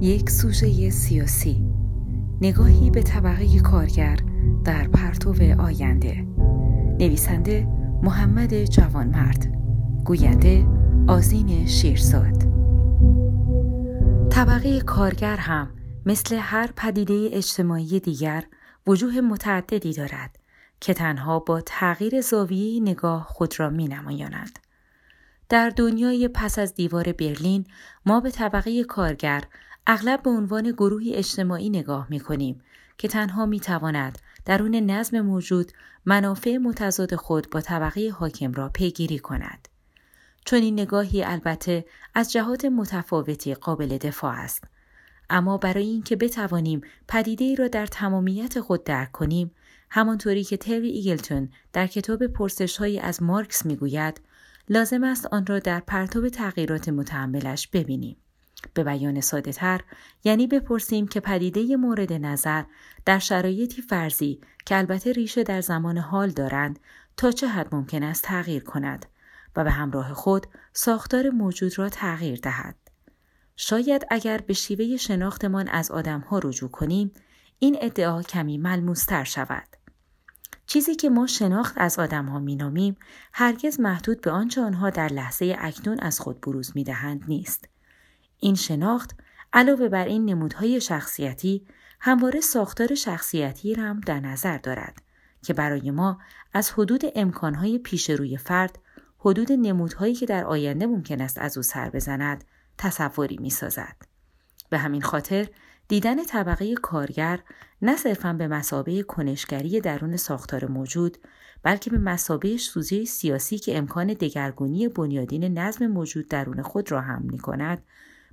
یک سوژه سیاسی. نگاهی به طبقه کارگر در پرتو آینده. نویسنده محمد جوانمرد. گوینده آزین شیرزاد. طبقه کارگر هم مثل هر پدیده اجتماعی دیگر وجوه متعددی دارد که تنها با تغییر زاویه نگاه خود را می نمایانند. در دنیای پس از دیوار برلین ما به طبقه کارگر اغلب به عنوان گروهی اجتماعی نگاه می کنیم که تنها می تواند درون نظم موجود منافع متضاد خود با طبقه حاکم را پیگیری کند. چون این نگاهی البته از جهات متفاوتی قابل دفاع است. اما برای اینکه بتوانیم پدیده ای را در تمامیت خود درک کنیم همانطوری که تری ایگلتون در کتاب پرسش از مارکس می‌گوید لازم است آن را در پرتاب تغییرات متعملش ببینیم. به بیان ساده تر یعنی بپرسیم که پدیده مورد نظر در شرایطی فرضی که البته ریشه در زمان حال دارند تا چه حد ممکن است تغییر کند و به همراه خود ساختار موجود را تغییر دهد. شاید اگر به شیوه شناختمان از آدمها رجوع کنیم این ادعا کمی ملموستر شود. چیزی که ما شناخت از آدم ها می نامیم هرگز محدود به آنچه آنها در لحظه اکنون از خود بروز می دهند نیست. این شناخت علاوه بر این نمودهای شخصیتی همواره ساختار شخصیتی را هم در نظر دارد که برای ما از حدود امکانهای پیش روی فرد حدود نمودهایی که در آینده ممکن است از او سر بزند تصوری می سازد. به همین خاطر دیدن طبقه کارگر نه صرفا به مسابه کنشگری درون ساختار موجود بلکه به مسابه سوزه سیاسی که امکان دگرگونی بنیادین نظم موجود درون خود را هم می کند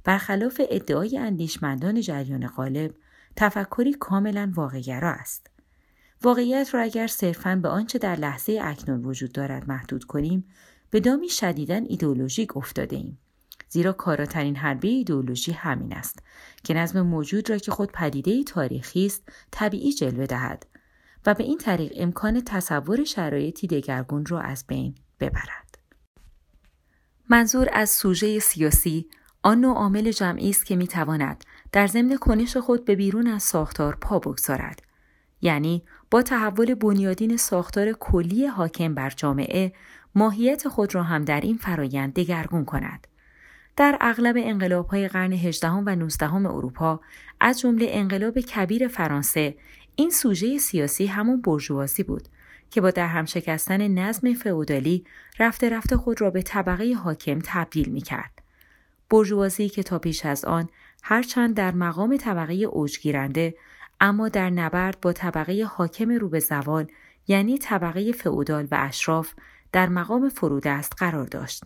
برخلاف ادعای اندیشمندان جریان غالب تفکری کاملا واقعگرا است واقعیت را اگر صرفا به آنچه در لحظه اکنون وجود دارد محدود کنیم به دامی شدیدن ایدئولوژیک افتاده ایم. زیرا کاراترین حربه ایدئولوژی همین است که نظم موجود را که خود پدیده تاریخی است طبیعی جلوه دهد و به این طریق امکان تصور شرایطی دگرگون را از بین ببرد. منظور از سوژه سیاسی آن نوع عامل جمعی است که می‌تواند در ضمن کنش خود به بیرون از ساختار پا بگذارد یعنی با تحول بنیادین ساختار کلی حاکم بر جامعه ماهیت خود را هم در این فرایند دگرگون کند در اغلب انقلاب های قرن 18 و 19 اروپا از جمله انقلاب کبیر فرانسه این سوژه سیاسی همون برجوازی بود که با در هم شکستن نظم فئودالی رفته رفته خود را به طبقه حاکم تبدیل می کرد. برجوازی که تا پیش از آن هرچند در مقام طبقه اوجگیرنده اما در نبرد با طبقه حاکم رو به زوال یعنی طبقه فئودال و اشراف در مقام فرودست قرار داشت.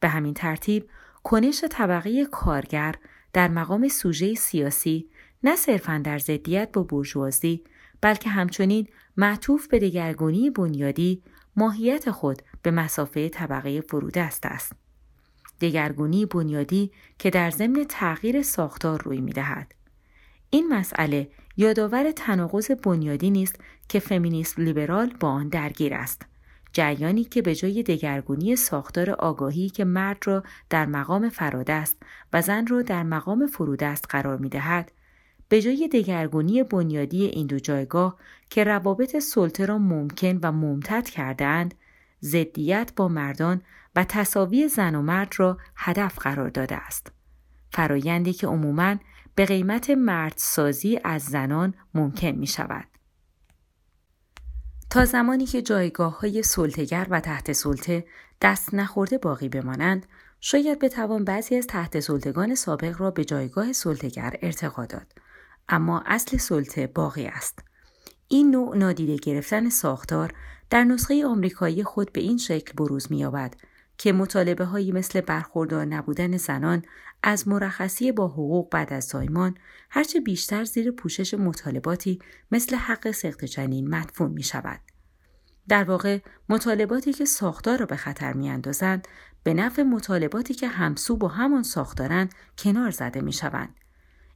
به همین ترتیب کنش طبقه کارگر در مقام سوژه سیاسی نه صرفا در ضدیت با بورژوازی بلکه همچنین معطوف به دگرگونی بنیادی ماهیت خود به مسافه طبقه فرودست است. دگرگونی بنیادی که در ضمن تغییر ساختار روی می دهد. این مسئله یادآور تناقض بنیادی نیست که فمینیسم لیبرال با آن درگیر است. جریانی که به جای دگرگونی ساختار آگاهی که مرد را در مقام فراده است و زن را در مقام فروده است قرار می دهد، به جای دگرگونی بنیادی این دو جایگاه که روابط سلطه را ممکن و ممتد کردهاند، ضدیت با مردان و تصاوی زن و مرد را هدف قرار داده است. فرایندی که عموماً به قیمت مردسازی از زنان ممکن می شود. تا زمانی که جایگاه های سلطگر و تحت سلطه دست نخورده باقی بمانند، شاید بتوان بعضی از تحت سلطگان سابق را به جایگاه سلطگر ارتقا داد. اما اصل سلطه باقی است. این نوع نادیده گرفتن ساختار در نسخه آمریکایی خود به این شکل بروز می‌یابد که مطالبه هایی مثل برخوردار نبودن زنان از مرخصی با حقوق بعد از زایمان هرچه بیشتر زیر پوشش مطالباتی مثل حق سخت جنین مدفون می شود. در واقع مطالباتی که ساختار را به خطر می اندازند به نفع مطالباتی که همسو با همان ساختارند کنار زده می شوند.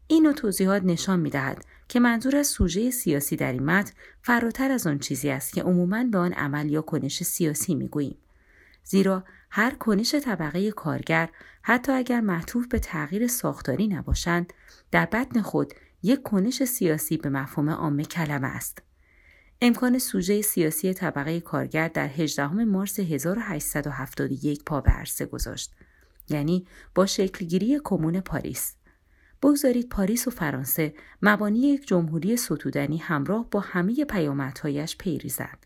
این توضیحات نشان می دهد که منظور از سوژه سیاسی در این متن فراتر از آن چیزی است که عموماً به آن عمل یا کنش سیاسی می گوییم. زیرا هر کنش طبقه کارگر حتی اگر معطوف به تغییر ساختاری نباشند در بطن خود یک کنش سیاسی به مفهوم عام کلمه است. امکان سوژه سیاسی طبقه کارگر در 18 مارس 1871 پا به عرصه گذاشت. یعنی با شکلگیری کمون پاریس. بگذارید پاریس و فرانسه مبانی یک جمهوری ستودنی همراه با همه پیامدهایش پیریزد.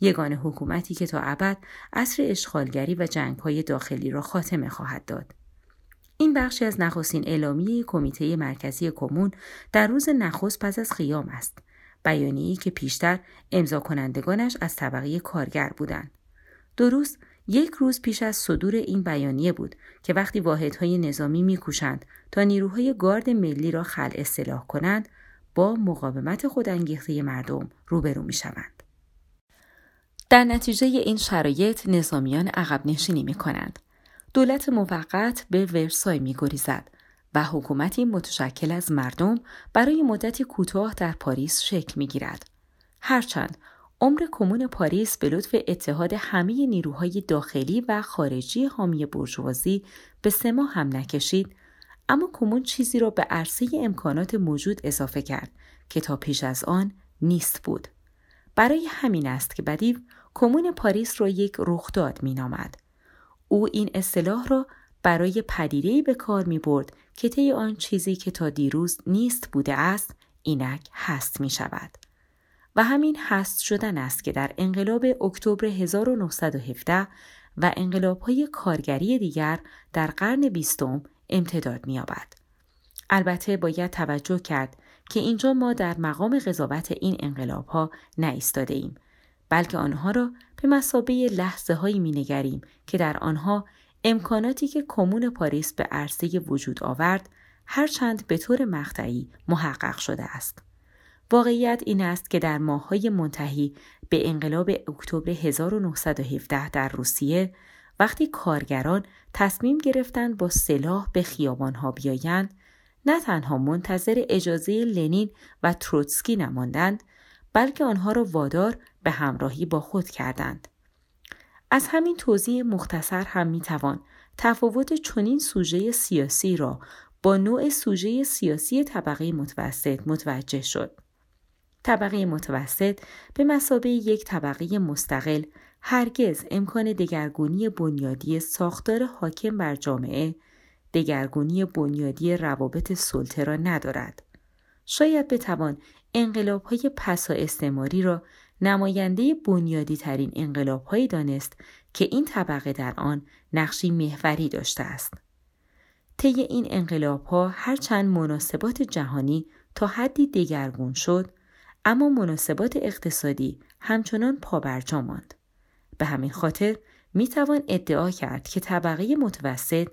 یگان حکومتی که تا ابد عصر اشغالگری و جنگهای داخلی را خاتمه خواهد داد. این بخشی از نخستین اعلامیه کمیته مرکزی کمون در روز نخست پس از خیام است. بیانیه‌ای که پیشتر امضا کنندگانش از طبقه کارگر بودند. روز یک روز پیش از صدور این بیانیه بود که وقتی واحدهای نظامی میکوشند تا نیروهای گارد ملی را خل اصلاح کنند با مقاومت خودانگیخته مردم روبرو می‌شوند. در نتیجه این شرایط نظامیان عقب نشینی می کنند. دولت موقت به ورسای می گریزد و حکومتی متشکل از مردم برای مدتی کوتاه در پاریس شکل می گیرد. هرچند عمر کمون پاریس به لطف اتحاد همه نیروهای داخلی و خارجی حامی برجوازی به سه ماه هم نکشید اما کمون چیزی را به عرصه امکانات موجود اضافه کرد که تا پیش از آن نیست بود. برای همین است که بدیو کمون پاریس را یک رخداد مینامد. او این اصطلاح را برای پدیده‌ای به کار می برد که طی آن چیزی که تا دیروز نیست بوده است اینک هست می شود. و همین هست شدن است که در انقلاب اکتبر 1917 و های کارگری دیگر در قرن بیستم امتداد می‌یابد. البته باید توجه کرد که اینجا ما در مقام قضاوت این انقلاب ها نایستاده ایم بلکه آنها را به مسابه لحظه هایی می نگریم که در آنها امکاناتی که کمون پاریس به عرصه وجود آورد هرچند به طور مقطعی محقق شده است. واقعیت این است که در ماههای منتهی به انقلاب اکتبر 1917 در روسیه وقتی کارگران تصمیم گرفتند با سلاح به خیابانها بیایند نه تنها منتظر اجازه لنین و تروتسکی نماندند بلکه آنها را وادار به همراهی با خود کردند. از همین توضیح مختصر هم می‌توان تفاوت چنین سوژه سیاسی را با نوع سوژه سیاسی طبقه متوسط متوجه شد. طبقه متوسط به مسابه یک طبقه مستقل هرگز امکان دگرگونی بنیادی ساختار حاکم بر جامعه دگرگونی بنیادی روابط سلطه را ندارد. شاید بتوان انقلاب های پسا استعماری را نماینده بنیادی ترین انقلاب هایی دانست که این طبقه در آن نقشی محوری داشته است. طی این انقلاب ها هرچند مناسبات جهانی تا حدی دگرگون شد اما مناسبات اقتصادی همچنان پابرجا ماند. به همین خاطر می توان ادعا کرد که طبقه متوسط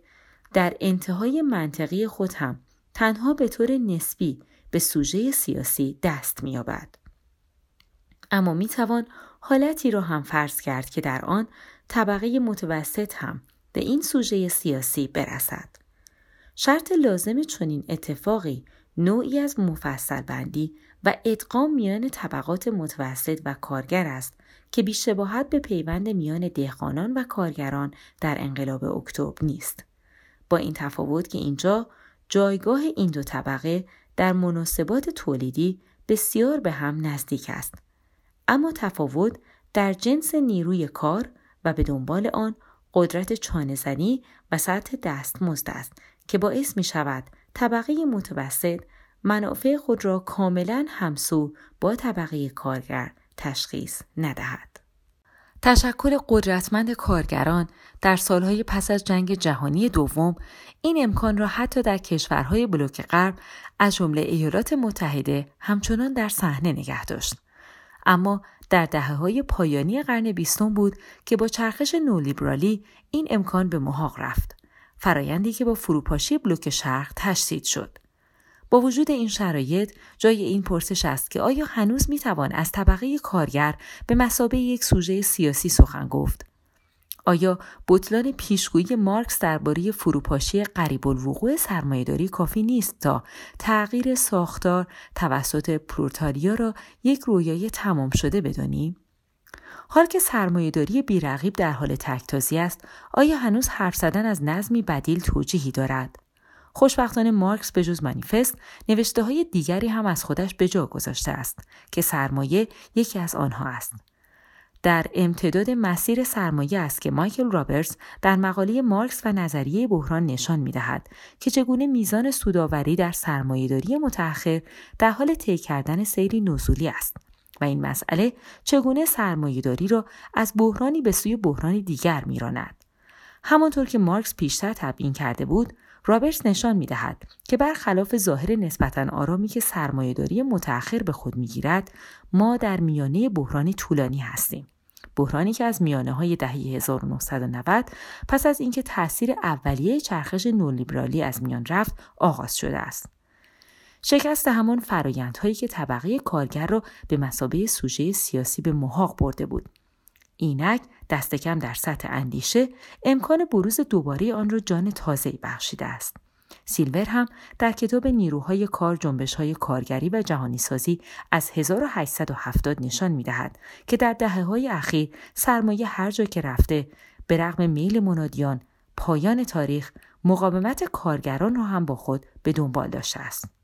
در انتهای منطقی خود هم تنها به طور نسبی به سوژه سیاسی دست می‌یابد. اما می توان حالتی را هم فرض کرد که در آن طبقه متوسط هم به این سوژه سیاسی برسد. شرط لازم چنین اتفاقی نوعی از مفصل بندی و ادغام میان طبقات متوسط و کارگر است که بیشباهت به پیوند میان دهقانان و کارگران در انقلاب اکتبر نیست. با این تفاوت که اینجا جایگاه این دو طبقه در مناسبات تولیدی بسیار به هم نزدیک است. اما تفاوت در جنس نیروی کار و به دنبال آن قدرت چانهزنی و سطح دستمزد است که باعث می شود طبقه متوسط منافع خود را کاملا همسو با طبقه کارگر تشخیص ندهد. تشکل قدرتمند کارگران در سالهای پس از جنگ جهانی دوم این امکان را حتی در کشورهای بلوک غرب از جمله ایالات متحده همچنان در صحنه نگه داشت. اما در دهه های پایانی قرن بیستم بود که با چرخش نولیبرالی این امکان به محاق رفت. فرایندی که با فروپاشی بلوک شرق تشدید شد. با وجود این شرایط جای این پرسش است که آیا هنوز می توان از طبقه کارگر به مسابه یک سوژه سیاسی سخن گفت؟ آیا بطلان پیشگویی مارکس درباره فروپاشی قریب الوقوع سرمایهداری کافی نیست تا تغییر ساختار توسط پرولتاریا را یک رویای تمام شده بدانیم؟ حال که سرمایهداری بیرقیب در حال تکتازی است آیا هنوز حرف زدن از نظمی بدیل توجیهی دارد؟ خوشبختانه مارکس به جز منیفست نوشته های دیگری هم از خودش به جا گذاشته است که سرمایه یکی از آنها است. در امتداد مسیر سرمایه است که مایکل رابرتس در مقاله مارکس و نظریه بحران نشان می دهد که چگونه میزان سوداوری در سرمایهداری متأخر در حال طی کردن سیری نزولی است و این مسئله چگونه سرمایهداری را از بحرانی به سوی بحرانی دیگر میراند. همانطور که مارکس پیشتر تبیین کرده بود رابرتس نشان می دهد که برخلاف ظاهر نسبتا آرامی که سرمایهداری متأخر به خود می‌گیرد ما در میانه بحرانی طولانی هستیم بحرانی که از میانه های دهه 1990 پس از اینکه تاثیر اولیه چرخش نولیبرالی از میان رفت آغاز شده است. شکست همان فرایندهایی که طبقه کارگر را به مسابه سوژه سیاسی به محاق برده بود. اینک دست کم در سطح اندیشه امکان بروز دوباره آن را جان تازه‌ای بخشیده است. سیلور هم در کتاب نیروهای کار جنبش های کارگری و جهانی سازی از 1870 نشان می دهد که در دهه های اخیر سرمایه هر جا که رفته به رغم میل منادیان پایان تاریخ مقاومت کارگران را هم با خود به دنبال داشته است.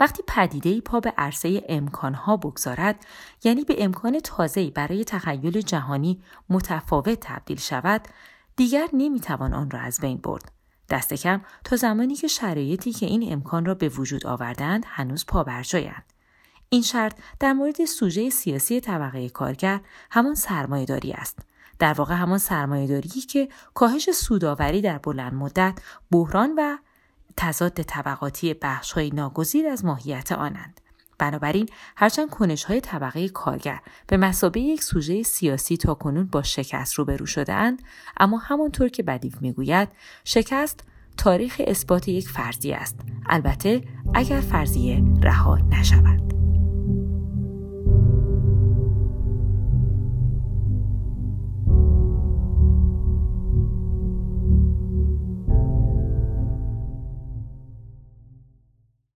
وقتی پدیده پا به عرصه امکانها بگذارد یعنی به امکان تازه‌ای برای تخیل جهانی متفاوت تبدیل شود دیگر نمی‌توان آن را از بین برد. دست کم تا زمانی که شرایطی که این امکان را به وجود آوردند هنوز پابرجایند. این شرط در مورد سوژه سیاسی طبقه کارگر همان سرمایهداری است. در واقع همان سرمایهداری که کاهش سوداوری در بلند مدت بحران و تضاد طبقاتی بخش های ناگزیر از ماهیت آنند. بنابراین هرچند کنش های طبقه کارگر به مسابه یک سوژه سیاسی تا کنون با شکست روبرو شده اند اما همانطور که بدیف می‌گوید شکست تاریخ اثبات یک فرضیه است. البته اگر فرضیه رها نشود.